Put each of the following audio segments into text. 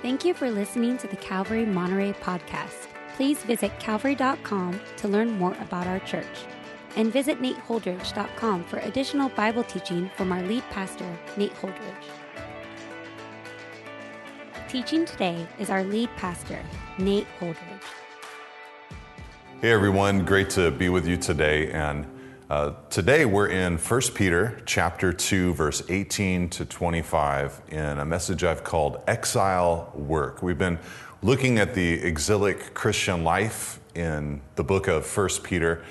Thank you for listening to the Calvary Monterey podcast. Please visit calvary.com to learn more about our church. And visit nateholdridge.com for additional Bible teaching from our lead pastor, Nate Holdridge. Teaching today is our lead pastor, Nate Holdridge. Hey everyone, great to be with you today. And uh, today we're in 1 Peter chapter 2, verse 18 to 25, in a message I've called Exile Work. We've been looking at the exilic Christian life in the book of 1 Peter.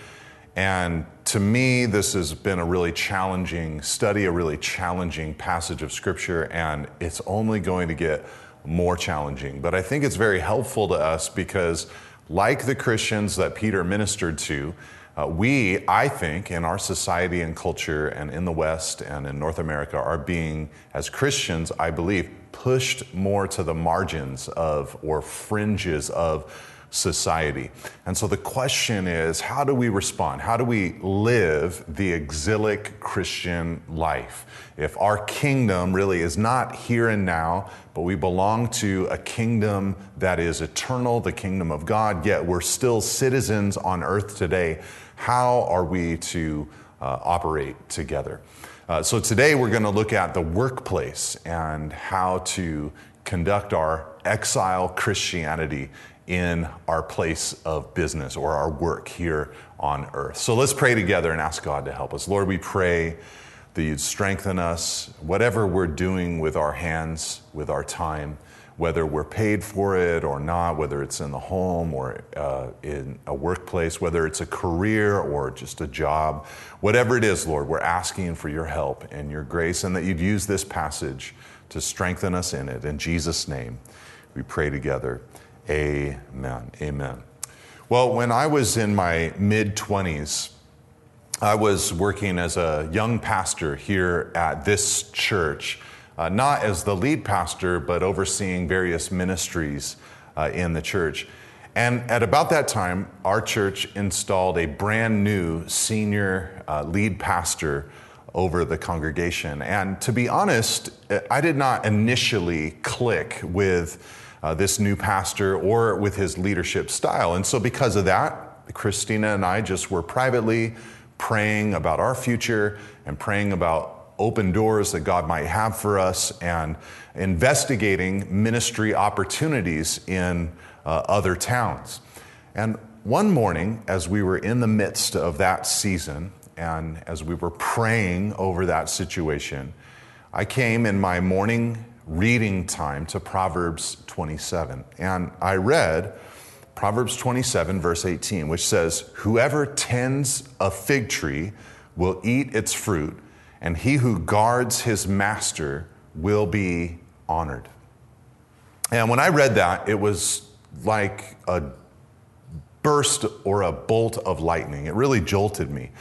And to me, this has been a really challenging study, a really challenging passage of Scripture, and it's only going to get more challenging. But I think it's very helpful to us because, like the Christians that Peter ministered to, uh, we, I think, in our society and culture and in the West and in North America, are being, as Christians, I believe, pushed more to the margins of or fringes of society. And so the question is how do we respond? How do we live the exilic Christian life? If our kingdom really is not here and now, but we belong to a kingdom that is eternal, the kingdom of God, yet we're still citizens on earth today how are we to uh, operate together? Uh, so today we're going to look at the workplace and how to conduct our exile Christianity in our place of business or our work here on earth. So let's pray together and ask God to help us. Lord, we pray that you'd strengthen us, whatever we're doing with our hands, with our time whether we're paid for it or not, whether it's in the home or uh, in a workplace, whether it's a career or just a job, whatever it is, Lord, we're asking for your help and your grace and that you'd use this passage to strengthen us in it. In Jesus' name, we pray together. Amen. Amen. Well, when I was in my mid 20s, I was working as a young pastor here at this church uh, not as the lead pastor, but overseeing various ministries uh, in the church. And at about that time, our church installed a brand new senior uh, lead pastor over the congregation. And to be honest, I did not initially click with uh, this new pastor or with his leadership style. And so, because of that, Christina and I just were privately praying about our future and praying about open doors that God might have for us and investigating ministry opportunities in uh, other towns. And one morning, as we were in the midst of that season and as we were praying over that situation, I came in my morning reading time to Proverbs 27. And I read Proverbs 27, verse 18, which says, Whoever tends a fig tree will eat its fruit and he who guards his master will be honored. And when I read that, it was like a burst or a bolt of lightning. It really jolted me.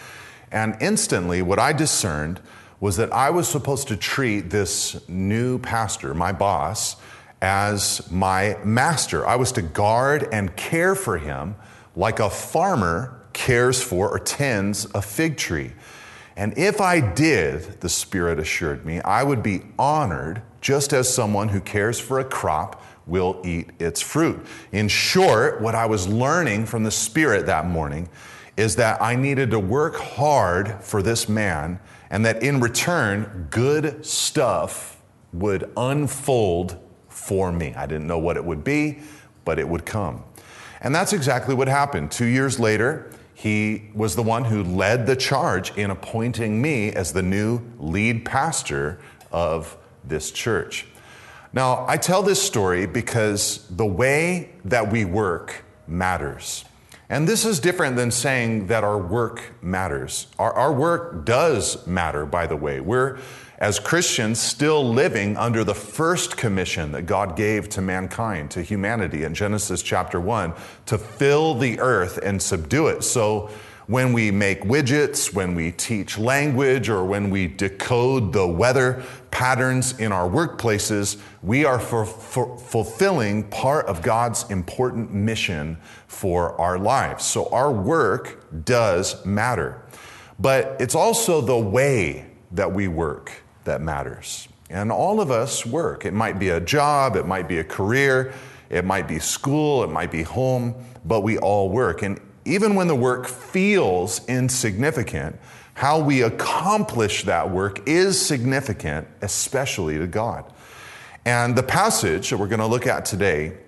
And instantly, what I discerned was that I was supposed to treat this new pastor, my boss, as my master. I was to guard and care for him like a farmer cares for or tends a fig tree. And if I did, the Spirit assured me, I would be honored just as someone who cares for a crop will eat its fruit. In short, what I was learning from the Spirit that morning is that I needed to work hard for this man, and that in return, good stuff would unfold for me. I didn't know what it would be, but it would come. And that's exactly what happened. Two years later, he was the one who led the charge in appointing me as the new lead pastor of this church. Now, I tell this story because the way that we work matters. And this is different than saying that our work matters. Our, our work does matter, by the way. We're as Christians still living under the first commission that God gave to mankind, to humanity in Genesis chapter 1, to fill the earth and subdue it. So when we make widgets, when we teach language, or when we decode the weather patterns in our workplaces, we are for, for fulfilling part of God's important mission for our lives. So our work does matter. But it's also the way that we work that matters. And all of us work. It might be a job, it might be a career, it might be school, it might be home, but we all work. And even when the work feels insignificant, how we accomplish that work is significant, especially to God. And the passage that we're going to look at today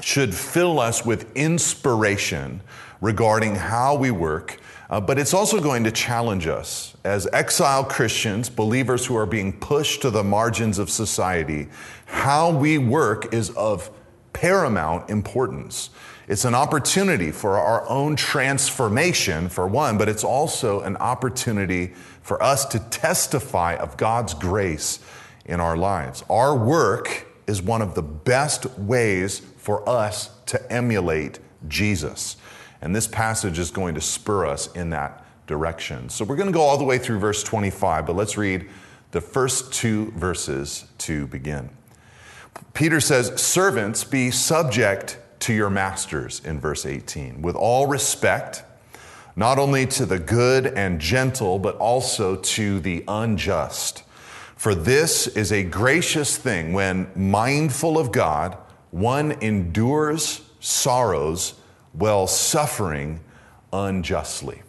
should fill us with inspiration regarding how we work, uh, but it's also going to challenge us as exile Christians, believers who are being pushed to the margins of society. How we work is of paramount importance. It's an opportunity for our own transformation, for one, but it's also an opportunity for us to testify of God's grace in our lives. Our work is one of the best ways for us to emulate Jesus. And this passage is going to spur us in that direction. So we're going to go all the way through verse 25, but let's read the first two verses to begin. Peter says, Servants, be subject to your masters in verse 18, with all respect, not only to the good and gentle, but also to the unjust. For this is a gracious thing when, mindful of God, one endures sorrows while suffering unjustly.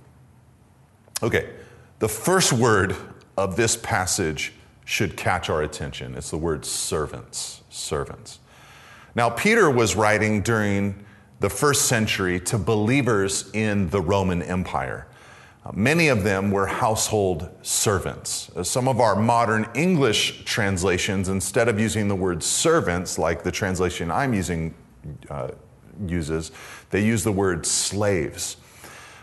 Okay, the first word of this passage should catch our attention. It's the word servants. Servants. Now, Peter was writing during the first century to believers in the Roman Empire. Many of them were household servants. Some of our modern English translations, instead of using the word servants, like the translation I'm using uh, uses, they use the word slaves.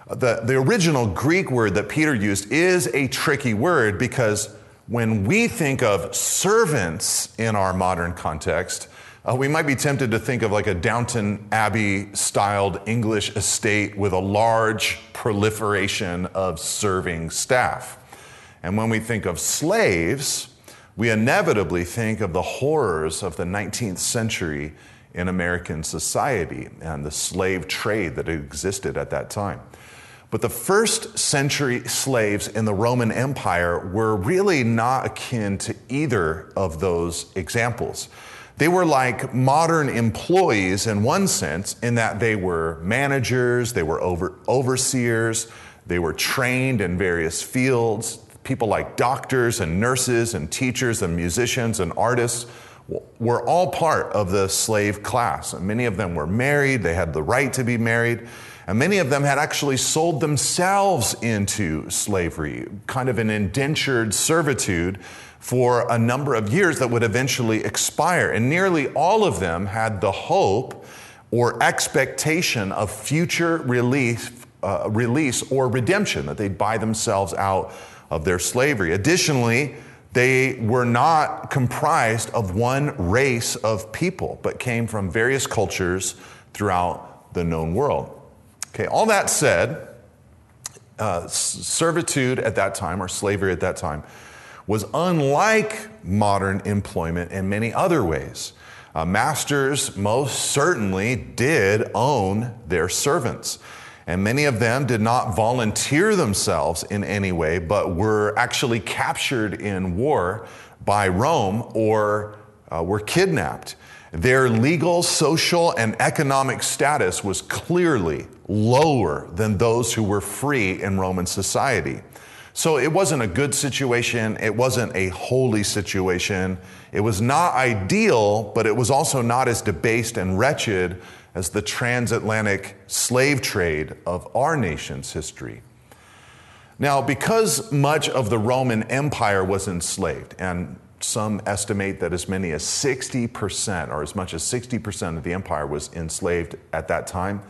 Uh, the, the original Greek word that Peter used is a tricky word because when we think of servants in our modern context, uh, we might be tempted to think of like a Downton Abbey styled English estate with a large proliferation of serving staff. And when we think of slaves, we inevitably think of the horrors of the 19th century in American society and the slave trade that existed at that time. But the first century slaves in the Roman Empire were really not akin to either of those examples. They were like modern employees in one sense, in that they were managers, they were over, overseers, they were trained in various fields. People like doctors and nurses and teachers and musicians and artists were all part of the slave class. And many of them were married, they had the right to be married. And many of them had actually sold themselves into slavery, kind of an indentured servitude for a number of years that would eventually expire. And nearly all of them had the hope or expectation of future relief, uh, release or redemption, that they'd buy themselves out of their slavery. Additionally, they were not comprised of one race of people, but came from various cultures throughout the known world. Okay, all that said, uh, servitude at that time, or slavery at that time, was unlike modern employment in many other ways. Uh, masters most certainly did own their servants. And many of them did not volunteer themselves in any way, but were actually captured in war by Rome or uh, were kidnapped. Their legal, social, and economic status was clearly lower than those who were free in Roman society. So it wasn't a good situation. It wasn't a holy situation. It was not ideal, but it was also not as debased and wretched as the transatlantic slave trade of our nation's history. Now, because much of the Roman Empire was enslaved, and some estimate that as many as 60% or as much as 60% of the empire was enslaved at that time,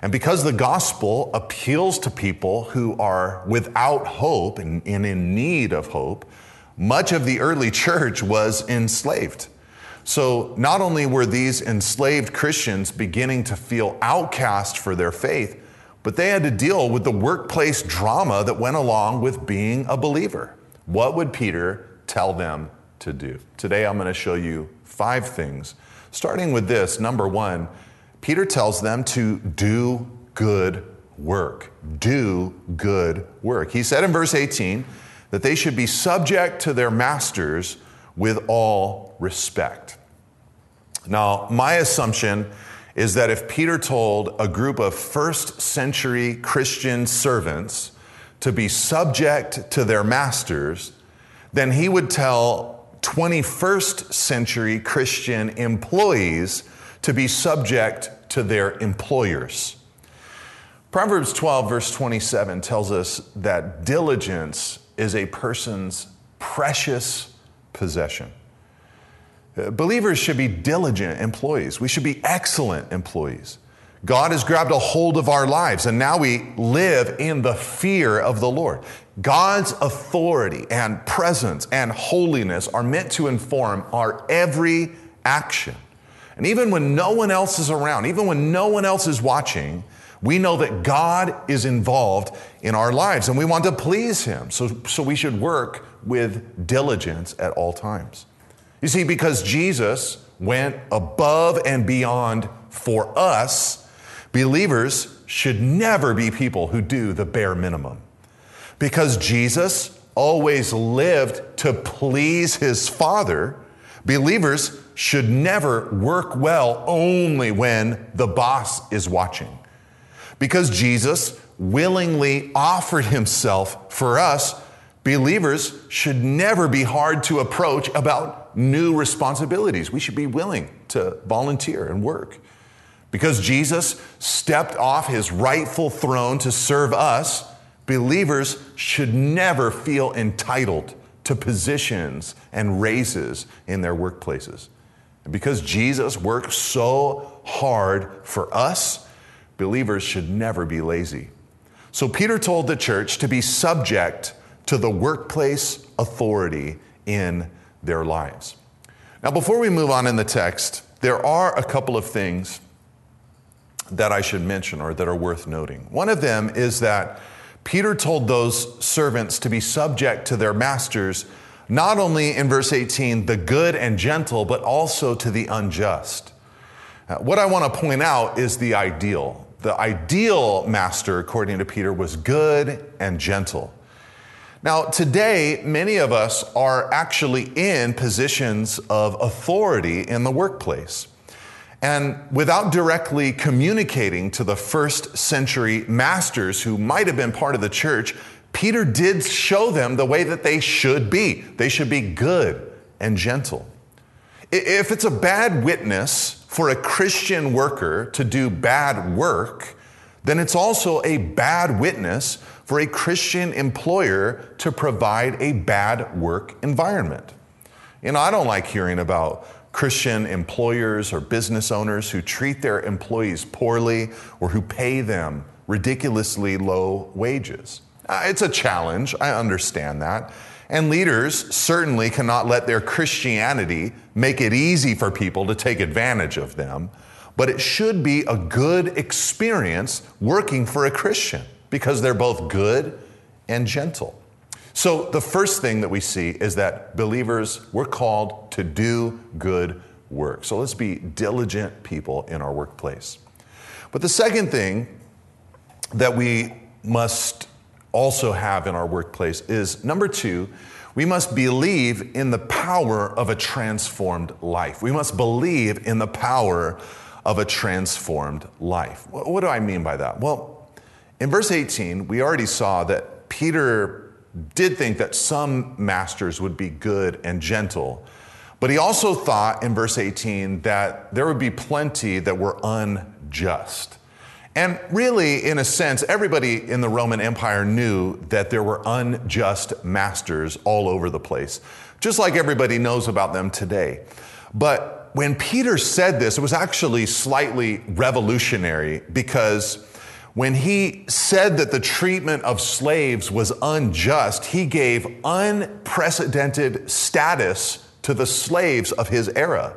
and because the gospel appeals to people who are without hope and, in need of hope, much of the early church was enslaved. So not only were these enslaved Christians beginning to feel outcast for their faith, but they had to deal with the workplace drama that went along with being a believer. What would Peter tell them to do? Today I'm going to show you five things. Starting with this, number one, Peter tells them to do good work. Do good work. He said in verse 18 that they should be subject to their masters with all respect. Now, my assumption is that if Peter told a group of first century Christian servants to be subject to their masters, then he would tell 21st century Christian employees to be subject to their employers. Proverbs 12, verse 27 tells us that diligence is a person's precious possession. Believers should be diligent employees. We should be excellent employees. God has grabbed a hold of our lives, and now we live in the fear of the Lord. God's authority and presence and holiness are meant to inform our every action. And even when no one else is around, even when no one else is watching, we know that God is involved in our lives and we want to please Him. So, so we should work with diligence at all times. You see, because Jesus went above and beyond for us, believers should never be people who do the bare minimum. Because Jesus always lived to please his Father, believers should never work well only when the boss is watching. Because Jesus willingly offered himself for us, believers should never be hard to approach about new responsibilities. We should be willing to volunteer and work. Because Jesus stepped off his rightful throne to serve us, believers should never feel entitled to positions and raises in their workplaces. And because Jesus worked so hard for us, believers should never be lazy. So Peter told the church to be subject to the workplace authority in their lives. Now, before we move on in the text, there are a couple of things that I should mention or that are worth noting. One of them is that Peter told those servants to be subject to their masters, not only in verse 18, the good and gentle, but also to the unjust. Uh, what I want to point out is the ideal. The ideal master, according to Peter, was good and gentle. Now, today, many of us are actually in positions of authority in the workplace. And without directly communicating to the first century masters who might have been part of the church, Peter did show them the way that they should be. They should be good and gentle. If it's a bad witness for a Christian worker to do bad work, then it's also a bad witness for a Christian employer to provide a bad work environment. You know, I don't like hearing about Christian employers or business owners who treat their employees poorly or who pay them ridiculously low wages. Uh, it's a challenge, I understand that. And leaders certainly cannot let their Christianity make it easy for people to take advantage of them, but it should be a good experience working for a Christian because they're both good and gentle. So, the first thing that we see is that believers, we're called to do good work. So, let's be diligent people in our workplace. But the second thing that we must also have in our workplace is number two, we must believe in the power of a transformed life. We must believe in the power of a transformed life. What do I mean by that? Well, in verse 18, we already saw that Peter did think that some masters would be good and gentle, but he also thought in verse 18 that there would be plenty that were unjust. And really, in a sense, everybody in the Roman Empire knew that there were unjust masters all over the place, just like everybody knows about them today. But when Peter said this, it was actually slightly revolutionary because when he said that the treatment of slaves was unjust, he gave unprecedented status to the slaves of his era.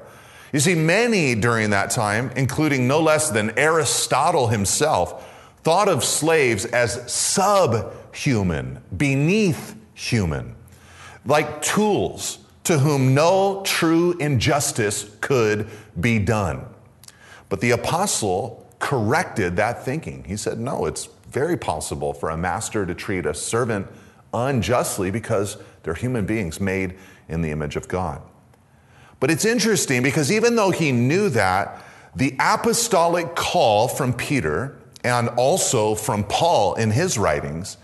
You see, many during that time, including no less than Aristotle himself, thought of slaves as subhuman, beneath human, like tools to whom no true injustice could be done. But the apostle corrected that thinking. He said, no, it's very possible for a master to treat a servant unjustly because they're human beings made in the image of God. But it's interesting because even though he knew that, the apostolic call from Peter and also from Paul in his writings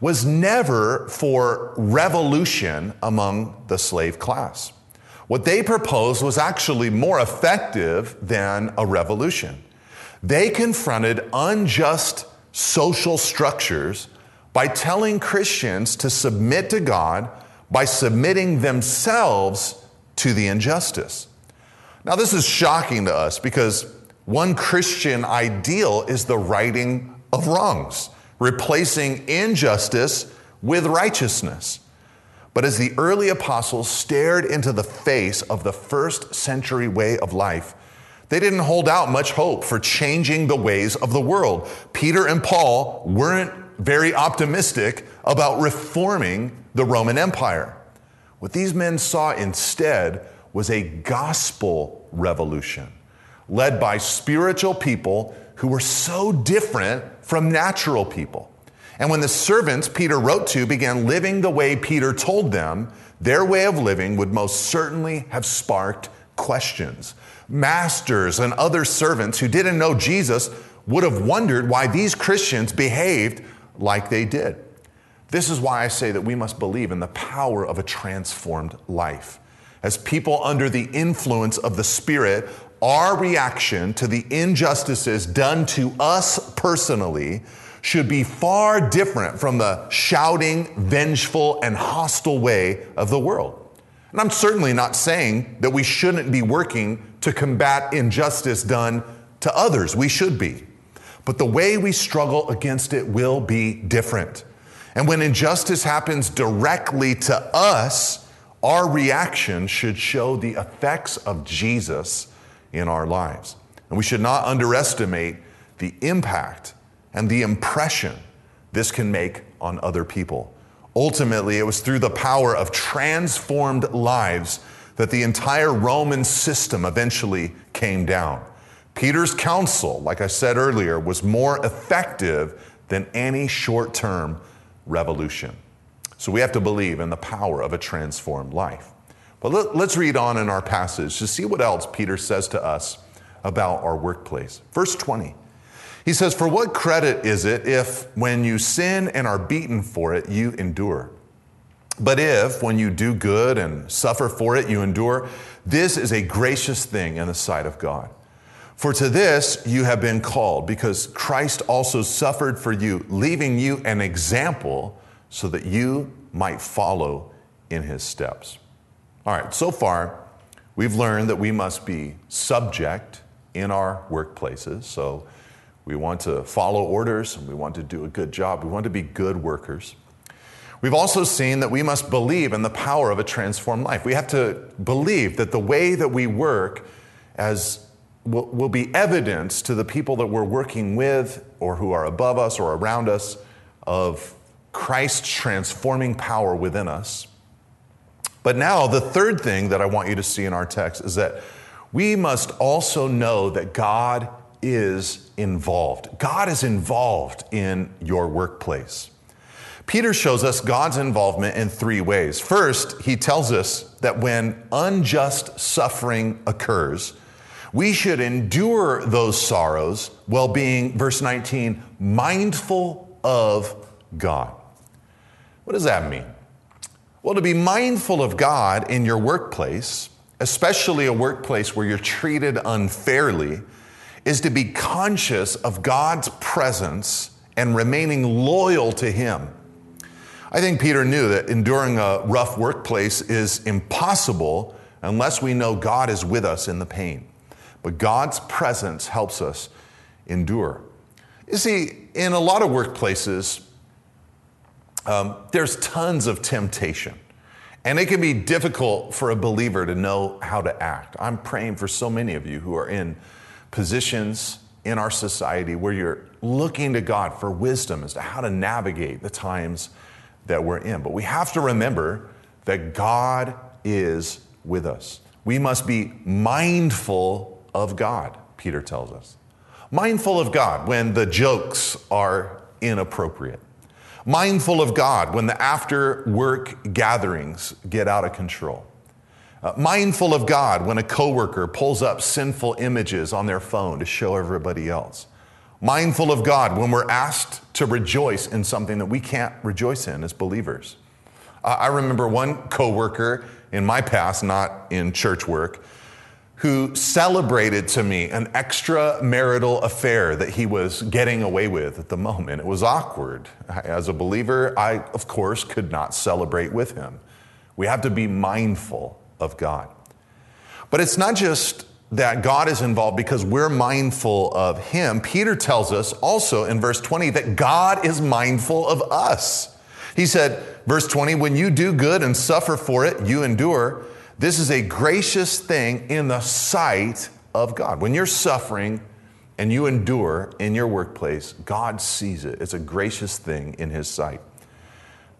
was never for revolution among the slave class. What they proposed was actually more effective than a revolution. They confronted unjust social structures by telling Christians to submit to God by submitting themselves to the injustice. Now, this is shocking to us because one Christian ideal is the righting of wrongs, replacing injustice with righteousness. But as the early apostles stared into the face of the first century way of life, they didn't hold out much hope for changing the ways of the world. Peter and Paul weren't very optimistic about reforming the Roman Empire. What these men saw instead was a gospel revolution led by spiritual people who were so different from natural people. And when the servants Peter wrote to began living the way Peter told them, their way of living would most certainly have sparked questions. Masters and other servants who didn't know Jesus would have wondered why these Christians behaved like they did. This is why I say that we must believe in the power of a transformed life. As people under the influence of the Spirit, our reaction to the injustices done to us personally should be far different from the shouting, vengeful, and hostile way of the world. And I'm certainly not saying that we shouldn't be working to combat injustice done to others. We should be. But the way we struggle against it will be different. And when injustice happens directly to us, our reaction should show the effects of Jesus in our lives. And we should not underestimate the impact and the impression this can make on other people. Ultimately, it was through the power of transformed lives that the entire Roman system eventually came down. Peter's counsel, like I said earlier, was more effective than any short term revolution. So we have to believe in the power of a transformed life. But let, us read on in our passage to see what else Peter says to us about our workplace. Verse 20. He says, For what credit is it if, when you sin and are beaten for it, you endure? But if, when you do good and suffer for it, you endure, this is a gracious thing in the sight of God. For to this you have been called, because Christ also suffered for you, leaving you an example so that you might follow in his steps. All right, so far, we've learned that we must be subject in our workplaces. So we want to follow orders and we want to do a good job. We want to be good workers. We've also seen that we must believe in the power of a transformed life. We have to believe that the way that we work as will, will be evidence to the people that we're working with or who are above us or around us of Christ's transforming power within us. But now, the third thing that I want you to see in our text is that we must also know that God is involved. God is involved in your workplace. Peter shows us God's involvement in three ways. First, he tells us that when unjust suffering occurs, we should endure those sorrows while being, verse 19, mindful of God. What does that mean? Well, to be mindful of God in your workplace, especially a workplace where you're treated unfairly, is to be conscious of God's presence and remaining loyal to Him. I think Peter knew that enduring a rough workplace is impossible unless we know God is with us in the pain. But God's presence helps us endure. You see, in a lot of workplaces, um, there's tons of temptation. And it can be difficult for a believer to know how to act. I'm praying for so many of you who are in positions in our society where you're looking to God for wisdom as to how to navigate the times that we're in. But we have to remember that God is with us. We must be mindful of God, Peter tells us. Mindful of God when the jokes are inappropriate. mindful of God when the after work gatherings get out of control. Uh, mindful of God when a coworker pulls up sinful images on their phone to show everybody else. Mindful of God when we're asked to rejoice in something that we can't rejoice in as believers. Uh, I remember one coworker in my past, not in church work, who celebrated to me an extramarital affair that he was getting away with at the moment. It was awkward. As a believer, I, of course, could not celebrate with him. We have to be mindful of God. But it's not just that God is involved because we're mindful of him. Peter tells us also in verse 20 that God is mindful of us. He said, verse 20, when you do good and suffer for it, you endure. This is a gracious thing in the sight of God. When you're suffering and you endure in your workplace, God sees it. It's a gracious thing in His sight.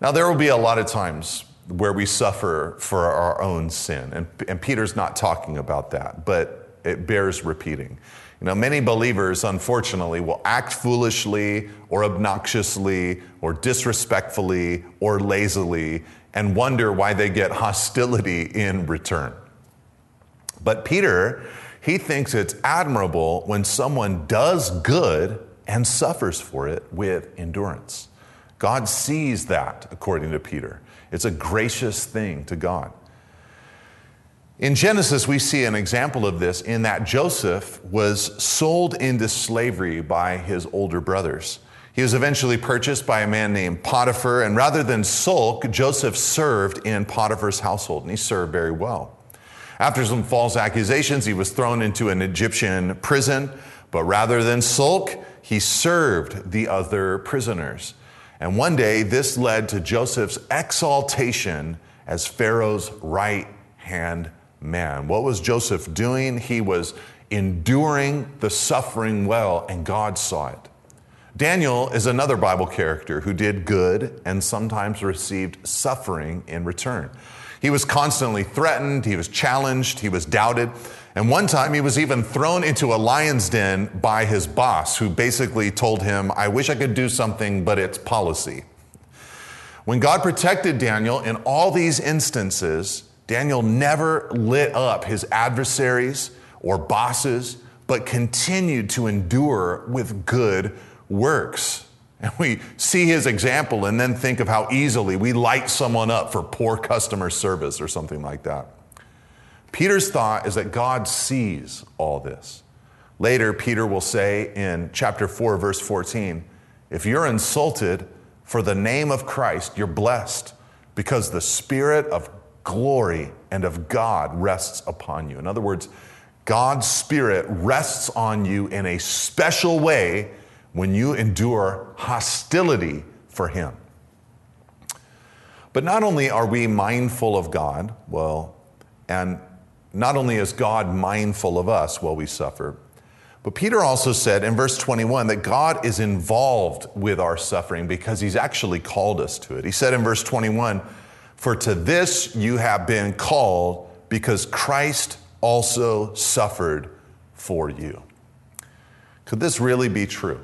Now, there will be a lot of times where we suffer for our own sin, and, and Peter's not talking about that, but it bears repeating. You know, many believers, unfortunately, will act foolishly or obnoxiously or disrespectfully or lazily and wonder why they get hostility in return. But Peter, he thinks it's admirable when someone does good and suffers for it with endurance. God sees that, according to Peter. It's a gracious thing to God. In Genesis, we see an example of this in that Joseph was sold into slavery by his older brothers. He was eventually purchased by a man named Potiphar, and rather than sulk, Joseph served in Potiphar's household, and he served very well. After some false accusations, he was thrown into an Egyptian prison, but rather than sulk, he served the other prisoners. And one day, this led to Joseph's exaltation as Pharaoh's right hand man. What was Joseph doing? He was enduring the suffering well, and God saw it. Daniel is another Bible character who did good and sometimes received suffering in return. He was constantly threatened, he was challenged, he was doubted. And one time he was even thrown into a lion's den by his boss, who basically told him, I wish I could do something, but it's policy. When God protected Daniel in all these instances, Daniel never lit up his adversaries or bosses, but continued to endure with good works. And we see his example and then think of how easily we light someone up for poor customer service or something like that. Peter's thought is that God sees all this. Later, Peter will say in chapter 4, verse 14, if you're insulted for the name of Christ, you're blessed because the Spirit of glory and of God rests upon you. In other words, God's Spirit rests on you in a special way when you endure hostility for Him. But not only are we mindful of God, well, and not only is God mindful of us while we suffer, but Peter also said in verse 21 that God is involved with our suffering because he's actually called us to it. He said in verse 21, For to this you have been called because Christ also suffered for you. Could this really be true?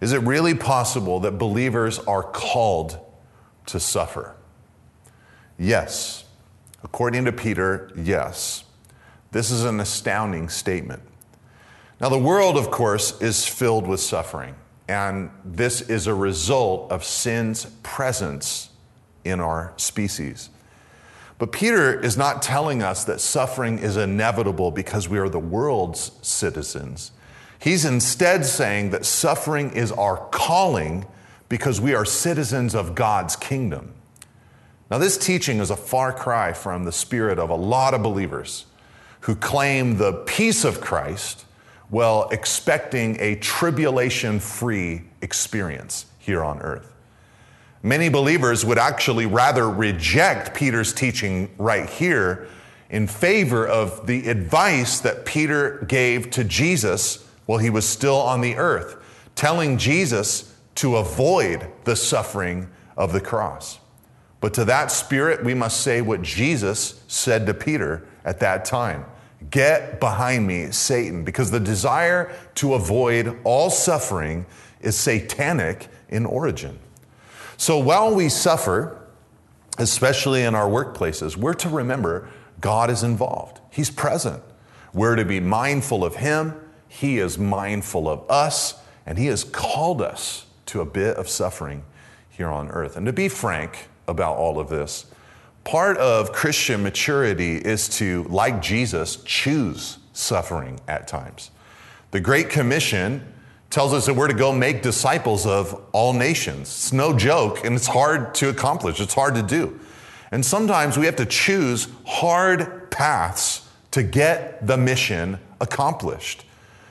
Is it really possible that believers are called to suffer? Yes. According to Peter, yes. This is an astounding statement. Now, the world, of course, is filled with suffering, and this is a result of sin's presence in our species. But Peter is not telling us that suffering is inevitable because we are the world's citizens. He's instead saying that suffering is our calling because we are citizens of God's kingdom. Now, this teaching is a far cry from the spirit of a lot of believers who claim the peace of Christ while expecting a tribulation free experience here on earth. Many believers would actually rather reject Peter's teaching right here in favor of the advice that Peter gave to Jesus while he was still on the earth, telling Jesus to avoid the suffering of the cross. But to that spirit, we must say what Jesus said to Peter at that time Get behind me, Satan, because the desire to avoid all suffering is satanic in origin. So while we suffer, especially in our workplaces, we're to remember God is involved. He's present. We're to be mindful of Him. He is mindful of us, and He has called us to a bit of suffering here on earth. And to be frank about all of this, part of Christian maturity is to, like Jesus, choose suffering at times. The Great Commission tells us that we're to go make disciples of all nations. It's no joke, and it's hard to accomplish, it's hard to do. And sometimes we have to choose hard paths to get the mission accomplished.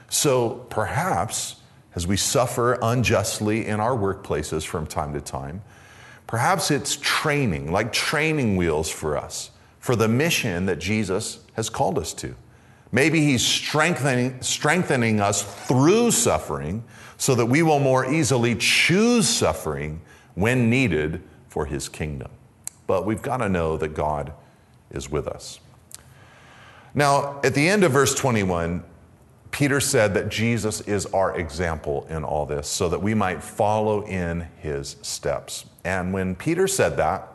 So perhaps as we suffer unjustly in our workplaces from time to time, perhaps it's training, like training wheels for us, for the mission that Jesus has called us to. Maybe He's strengthening, strengthening us through suffering so that we will more easily choose suffering when needed for His kingdom. But we've got to know that God is with us. Now, at the end of verse 21, Peter said that Jesus is our example in all this so that we might follow in his steps. And when Peter said that,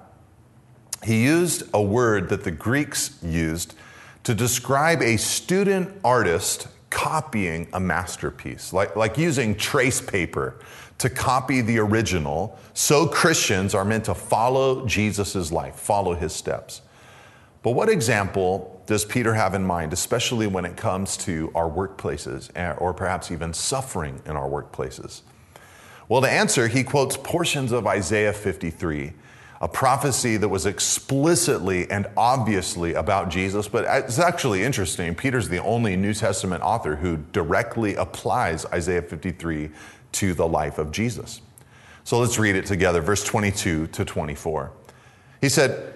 he used a word that the Greeks used to describe a student artist copying a masterpiece, like, like using trace paper to copy the original. So Christians are meant to follow Jesus' life, follow his steps. But what example does Peter have in mind, especially when it comes to our workplaces or perhaps even suffering in our workplaces? Well, to answer, he quotes portions of Isaiah 53 a prophecy that was explicitly and obviously about Jesus, but it's actually interesting. Peter's the only New Testament author who directly applies Isaiah 53 to the life of Jesus. So let's read it together, verse 22 to 24. He said,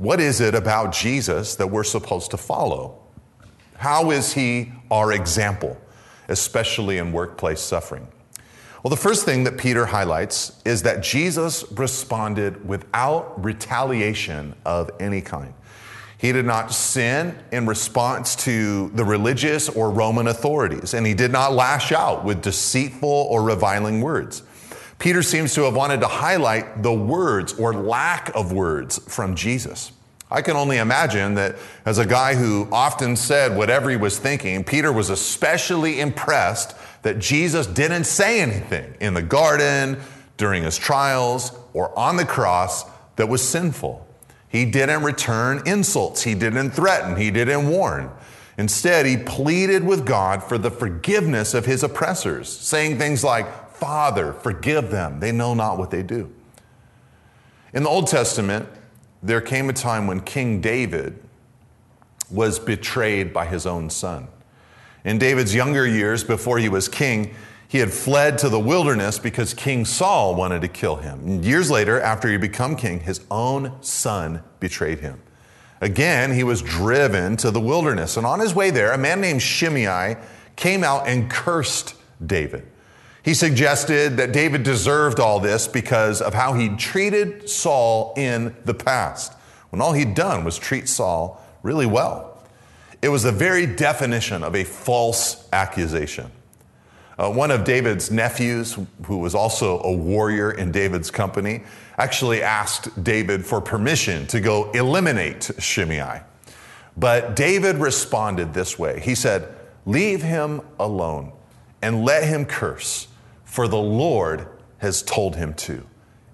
what is it about Jesus that we're supposed to follow? How is he our example? especially in workplace suffering? Well, the first thing that Peter highlights is that Jesus responded without retaliation of any kind. He did not sin in response to the religious or Roman authorities, and he did not lash out with deceitful or reviling words. Peter seems to have wanted to highlight the words or lack of words from Jesus. I can only imagine that as a guy who often said whatever he was thinking, Peter was especially impressed that Jesus didn't say anything in the garden, during his trials, or on the cross that was sinful. He didn't return insults, he didn't threaten, he didn't warn. Instead, he pleaded with God for the forgiveness of his oppressors, saying things like, Father, forgive them. They know not what they do. In the Old Testament, there came a time when King David was betrayed by his own son. In David's younger years, before he was king, he had fled to the wilderness because King Saul wanted to kill him. Years later, after he became king, his own son betrayed him. Again, he was driven to the wilderness. And on his way there, a man named Shimei came out and cursed David. He suggested that David deserved all this because of how he'd treated Saul in the past, when all he'd done was treat Saul really well. It was the very definition of a false accusation. Uh, one of David's nephews, who was also a warrior in David's company, actually asked David for permission to go eliminate Shimei. But David responded this way He said, Leave him alone and let him curse for the Lord has told him to.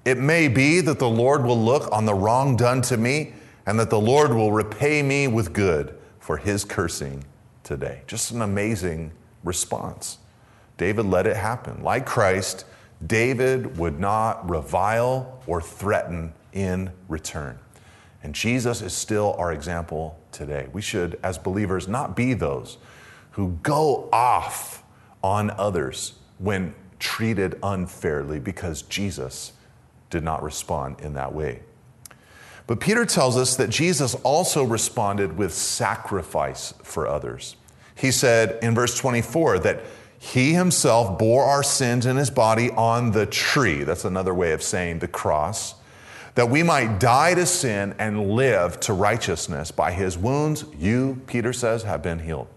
It may be that the Lord will look on the wrong done to me and that the Lord will repay me with good for his cursing today. Just an amazing response. David let it happen. Like Christ, David would not revile or threaten in return. And Jesus is still our example today. We should, as believers, not be those who go off on others when treated unfairly because Jesus did not respond in that way. But Peter tells us that Jesus also responded with sacrifice for others. He said in verse 24 that he himself bore our sins in his body on the tree. That's another way of saying the cross. That we might die to sin and live to righteousness. By his wounds, you, Peter says, have been healed.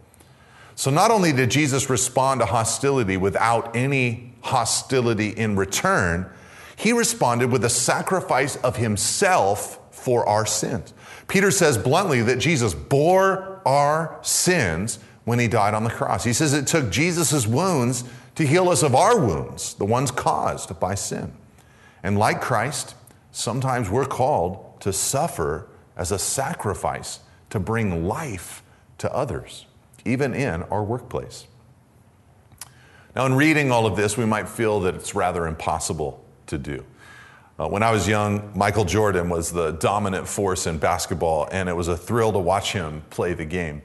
So not only did Jesus respond to hostility without any hostility in return, he responded with a sacrifice of himself for our sins. Peter says bluntly that Jesus bore our sins when he died on the cross. He says it took Jesus' wounds to heal us of our wounds, the ones caused by sin. And like Christ, sometimes we're called to suffer as a sacrifice to bring life to others, even in our workplace. Now, in reading all of this, we might feel that it's rather impossible to do. Uh, when I was young, Michael Jordan was the dominant force in basketball, and it was a thrill to watch him play the game.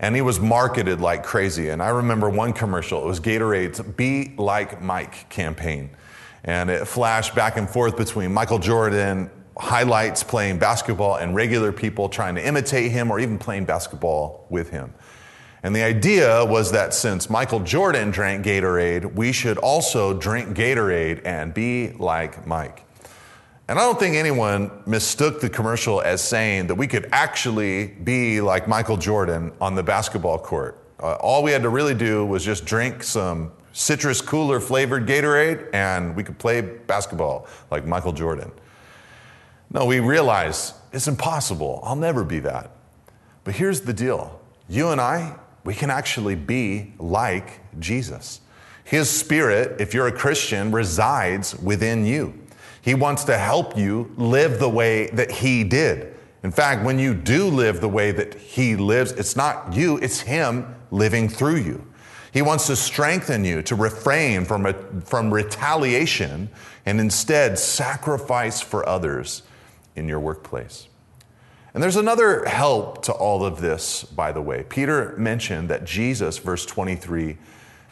And he was marketed like crazy. And I remember one commercial, it was Gatorade's Be Like Mike campaign. And it flashed back and forth between Michael Jordan, highlights playing basketball, and regular people trying to imitate him or even playing basketball with him. And the idea was that since Michael Jordan drank Gatorade, we should also drink Gatorade and be like Mike. And I don't think anyone mistook the commercial as saying that we could actually be like Michael Jordan on the basketball court. Uh, all we had to really do was just drink some citrus cooler flavored Gatorade and we could play basketball like Michael Jordan. No, we realize it's impossible. I'll never be that. But here's the deal you and I, we can actually be like Jesus. His spirit, if you're a Christian, resides within you. He wants to help you live the way that He did. In fact, when you do live the way that He lives, it's not you, it's Him living through you. He wants to strengthen you to refrain from, from retaliation and instead sacrifice for others in your workplace. And there's another help to all of this, by the way. Peter mentioned that Jesus, verse 23,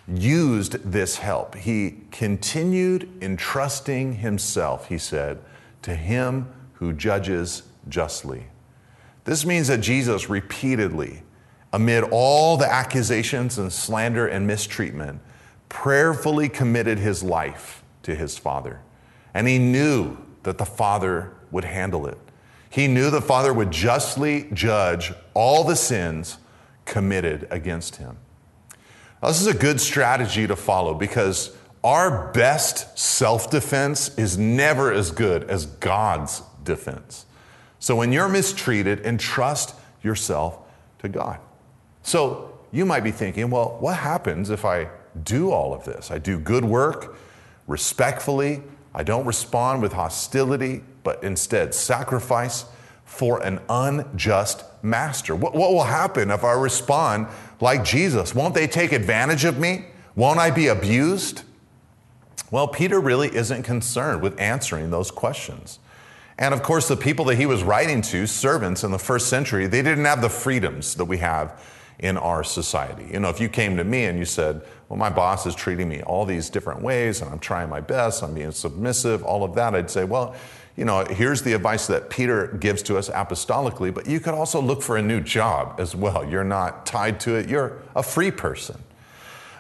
used this help. He continued entrusting himself, he said, to him who judges justly. This means that Jesus repeatedly, amid all the accusations and slander and mistreatment, prayerfully committed his life to his Father. And he knew that the Father would handle it. He knew the Father would justly judge all the sins committed against him. Now, this is a good strategy to follow because our best self defense is never as good as God's defense. So when you're mistreated, entrust yourself to God. So you might be thinking, well, what happens if I do all of this? I do good work respectfully, I don't respond with hostility, but instead sacrifice for an unjust master? What, what, will happen if I respond like Jesus? Won't they take advantage of me? Won't I be abused? Well, Peter really isn't concerned with answering those questions. And of course, the people that he was writing to, servants in the first century, they didn't have the freedoms that we have in our society. You know, if you came to me and you said, Well, my boss is treating me all these different ways, and I'm trying my best, I'm being submissive, all of that, I'd say, Well, you know, here's the advice that Peter gives to us apostolically, but you could also look for a new job as well. You're not tied to it, you're a free person.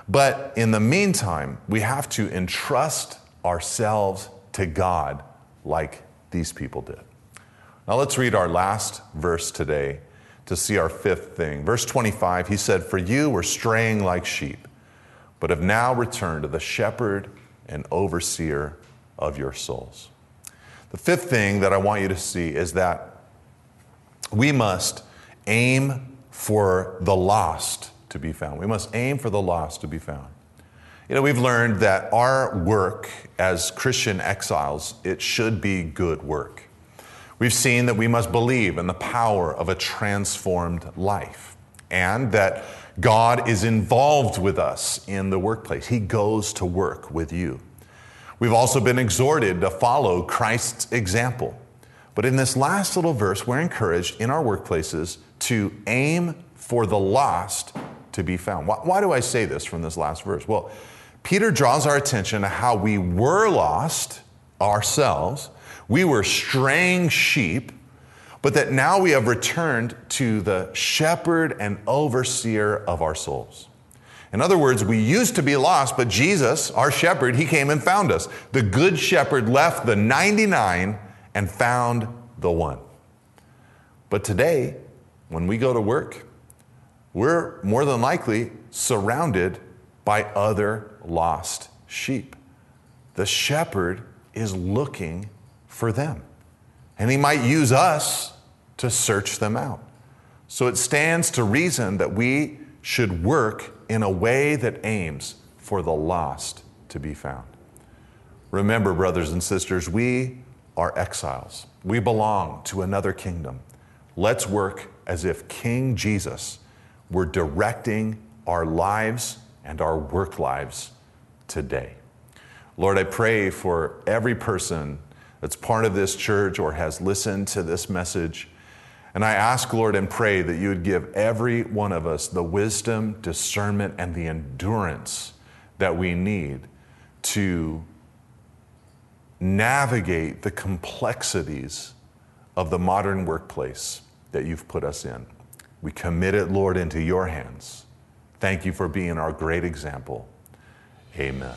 But in the meantime, we have to entrust ourselves to God like these people did. Now let's read our last verse today to see our fifth thing. Verse 25, he said, For you were straying like sheep, but have now returned to the shepherd and overseer of your souls. The fifth thing that I want you to see is that we must aim for the lost to be found. We must aim for the lost to be found. You know, we've learned that our work as Christian exiles, it should be good work. We've seen that we must believe in the power of a transformed life and that God is involved with us in the workplace. He goes to work with you. We've also been exhorted to follow Christ's example. But in this last little verse, we're encouraged in our workplaces to aim for the lost to be found. Why, why, do I say this from this last verse? Well, Peter draws our attention to how we were lost ourselves. We were straying sheep, but that now we have returned to the shepherd and overseer of our souls. In other words, we used to be lost, but Jesus, our shepherd, he came and found us. The good shepherd left the 99 and found the one. But today, when we go to work, we're more than likely surrounded by other lost sheep. The shepherd is looking for them, and he might use us to search them out. So it stands to reason that we should work in a way that aims for the lost to be found. Remember, brothers and sisters, we are exiles. We belong to another kingdom. Let's work as if King Jesus were directing our lives and our work lives today. Lord, I pray for every person that's part of this church or has listened to this message. And I ask, Lord, and pray that you would give every one of us the wisdom, discernment, and the endurance that we need to navigate the complexities of the modern workplace that you've put us in. We commit it, Lord, into your hands. Thank you for being our great example. Amen.